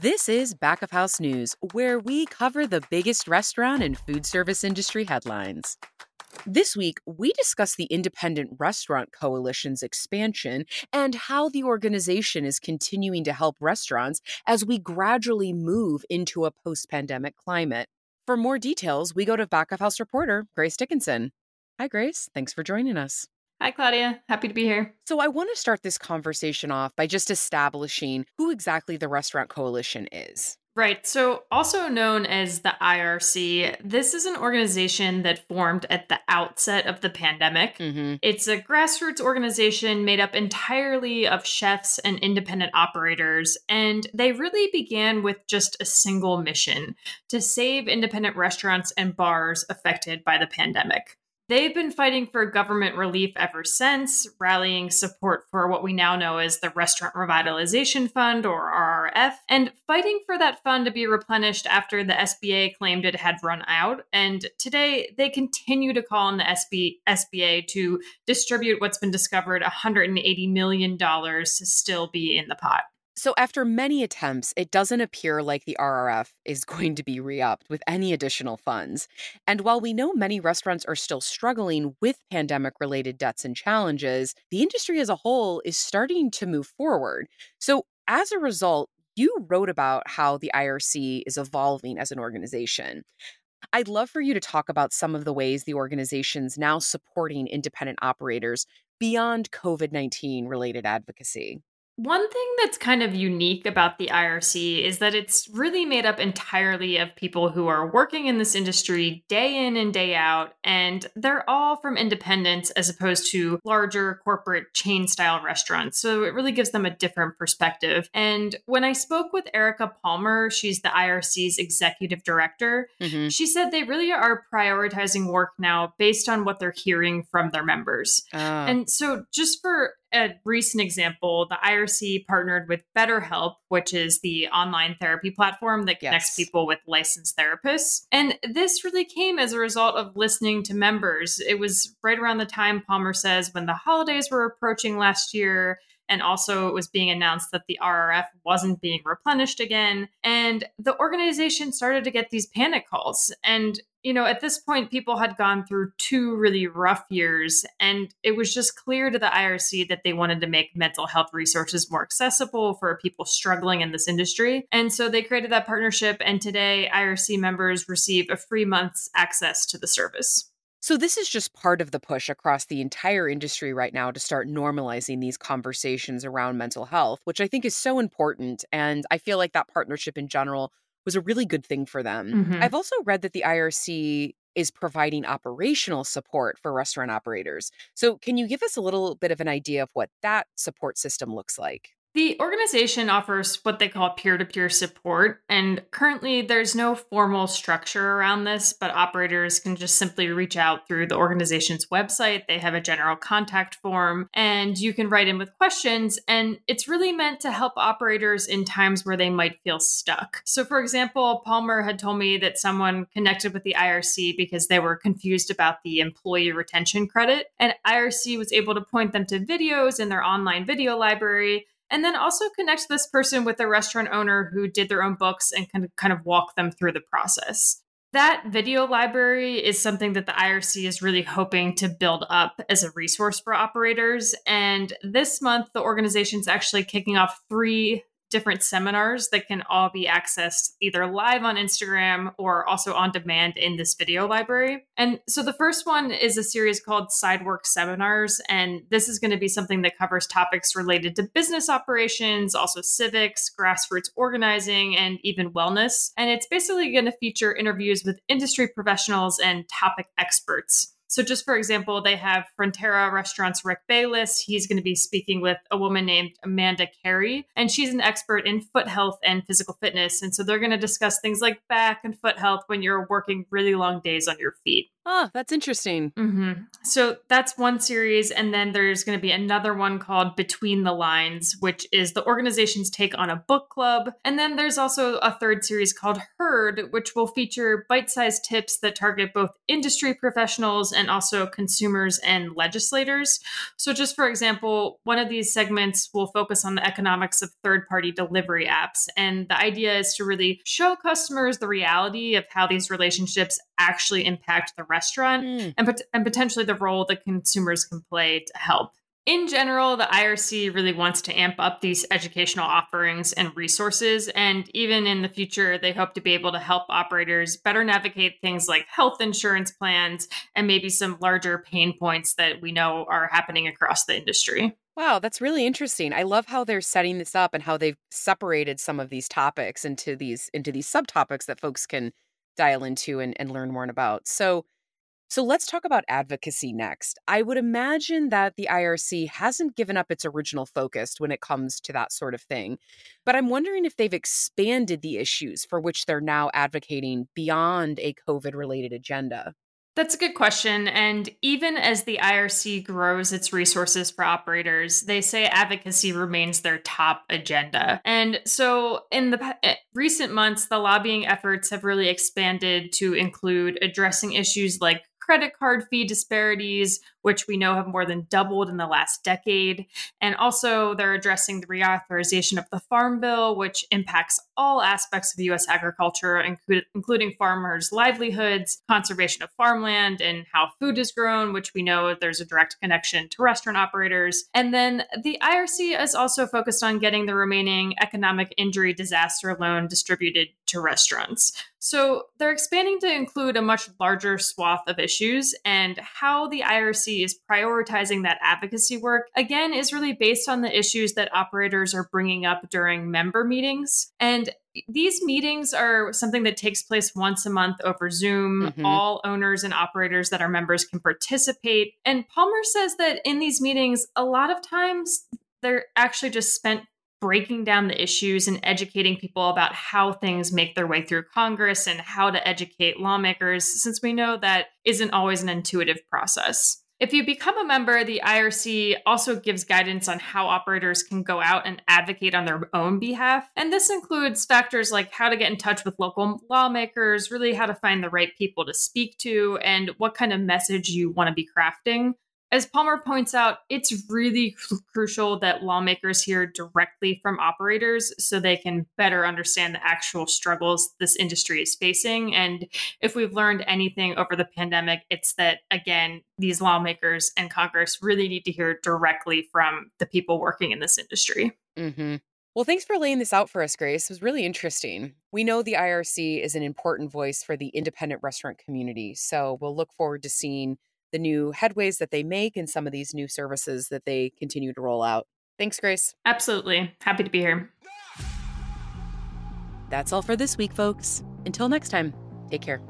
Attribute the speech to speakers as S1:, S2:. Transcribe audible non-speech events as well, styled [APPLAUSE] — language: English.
S1: This is Back of House News, where we cover the biggest restaurant and food service industry headlines. This week, we discuss the Independent Restaurant Coalition's expansion and how the organization is continuing to help restaurants as we gradually move into a post pandemic climate. For more details, we go to Back of House reporter Grace Dickinson. Hi, Grace. Thanks for joining us.
S2: Hi, Claudia. Happy to be here.
S1: So, I want to start this conversation off by just establishing who exactly the Restaurant Coalition is.
S2: Right. So, also known as the IRC, this is an organization that formed at the outset of the pandemic. Mm-hmm. It's a grassroots organization made up entirely of chefs and independent operators. And they really began with just a single mission to save independent restaurants and bars affected by the pandemic. They've been fighting for government relief ever since, rallying support for what we now know as the Restaurant Revitalization Fund or RRF, and fighting for that fund to be replenished after the SBA claimed it had run out. And today they continue to call on the SB, SBA to distribute what's been discovered $180 million to still be in the pot.
S1: So, after many attempts, it doesn't appear like the RRF is [LAUGHS] going to be re upped with any additional funds. And while we know many restaurants are still struggling with pandemic related debts and challenges, the industry as a whole is starting to move forward. So, as a result, you wrote about how the IRC is evolving as an organization. I'd love for you to talk about some of the ways the organization's now supporting independent operators beyond COVID 19 related advocacy.
S2: One thing that's kind of unique about the IRC is that it's really made up entirely of people who are working in this industry day in and day out, and they're all from independents as opposed to larger corporate chain style restaurants. So it really gives them a different perspective. And when I spoke with Erika Polmar, she's the IRC's executive director, mm-hmm. she said they really are prioritizing work now based on what they're hearing from their members. Uh. And so, just for a recent example, the IRC partnered with BetterHelp, which is the online therapy platform that connects yes. people with licensed therapists. And this really came as a result of listening to members. It was right around the time Polmar says when the holidays were approaching last year. And also, it was being announced that the RRF wasn't being replenished again. And the organization started to get these panic calls. And you know, at this point, people had gone through two really rough years, and it was just clear to the IRC that they wanted to make mental health resources more accessible for people struggling in this industry. And so they created that partnership, and today, IRC members receive a free month's access to the service.
S1: So, this is just part of the push across the entire industry right now to start normalizing these conversations around mental health, which I think is so important. And I feel like that partnership in general was a really good thing for them. Mm-hmm. I've also read that the IRC is providing operational support for restaurant operators. So, can you give us a little bit of an idea of what that support system looks like?
S2: The organization offers what they call peer to peer support, and currently there's no formal structure around this, but operators can just simply reach out through the organization's website. They have a general contact form, and you can write in with questions, and it's really meant to help operators in times where they might feel stuck. So, for example, Polmar had told me that someone connected with the IRC because they were confused about the employee retention credit, and IRC was able to point them to videos in their online video library and then also connect this person with a restaurant owner who did their own books and can kind of walk them through the process. That video library is something that the IRC is really hoping to build up as a resource for operators. And this month, the organization is actually kicking off three different seminars that can all be accessed either live on Instagram or also on demand in this video library. And so the first one is a series called Sidework Seminars. And this is going to be something that covers topics related to business operations, also civics, grassroots organizing, and even wellness. And it's basically going to feature interviews with industry professionals and topic experts. So, just for example, they have Frontera Restaurants Rick Bayless. He's going to be speaking with a woman named Amanda Carey, and she's an expert in foot health and physical fitness. And so they're going to discuss things like back and foot health when you're working really long days on your feet.
S1: Oh, that's interesting.
S2: Mm-hmm. So that's one series. And then there's going to be another one called Between the Lines, which is the organization's take on a book club. And then there's also a third series called Heard, which will feature bite sized tips that target both industry professionals and also consumers and legislators. So, just for example, one of these segments will focus on the economics of third party delivery apps. And the idea is to really show customers the reality of how these relationships actually impact the restaurant mm. and, and potentially the role that consumers can play to help. In general, the IRC really wants to amp up these educational offerings and resources. And even in the future, they hope to be able to help operators better navigate things like health insurance plans and maybe some larger pain points that we know are happening across the industry.
S1: Wow, that's really interesting. I love how they're setting this up and how they've separated some of these topics into these into these subtopics that folks can dial into and, and learn more about. So so let's talk about advocacy next. I would imagine that the IRC hasn't given up its original focus when it comes to that sort of thing. But I'm wondering if they've expanded the issues for which they're now advocating beyond a COVID related agenda.
S2: That's a good question. And even as the IRC grows its resources for operators, they say advocacy remains their top agenda. And so in the eh, recent months, the lobbying efforts have really expanded to include addressing issues like credit card fee disparities, which we know have more than doubled in the last decade. And also, they're addressing the reauthorization of the Farm Bill, which impacts all aspects of U.S. agriculture, including farmers' livelihoods, conservation of farmland, and how food is grown, which we know there's a direct connection to restaurant operators. And then the IRC is also focused on getting the remaining economic injury disaster loan distributed to restaurants. So they're expanding to include a much larger swath of issues, and how the IRC is prioritizing that advocacy work, again, is really based on the issues that operators are bringing up during member meetings. And these meetings are something that takes place once a month over Zoom. Mm-hmm. All owners and operators that are members can participate. And Polmar says that in these meetings, a lot of times they're actually just spent breaking down the issues and educating people about how things make their way through Congress and how to educate lawmakers, since we know that isn't always an intuitive process. If you become a member, the IRC also gives guidance on how operators can go out and advocate on their own behalf. And this includes factors like how to get in touch with local lawmakers, really how to find the right people to speak to, and what kind of message you want to be crafting. As Polmar points out, it's really crucial that lawmakers hear directly from operators so they can better understand the actual struggles this industry is facing. And if we've learned anything over the pandemic, it's that, again, these lawmakers and Congress really need to hear directly from the people working in this industry.
S1: Mm-hmm. Well, thanks for laying this out for us, Grace. It was really interesting. We know the IRC is an important voice for the independent restaurant community, so we'll look forward to seeing the new headways that they make and some of these new services that they continue to roll out. Thanks, Grace.
S2: Absolutely. Happy to be here.
S1: That's all for this week, folks. Until next time, take care.